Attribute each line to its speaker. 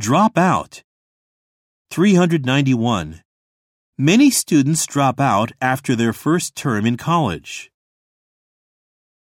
Speaker 1: Drop out. 391. Many students drop out after their first term in college.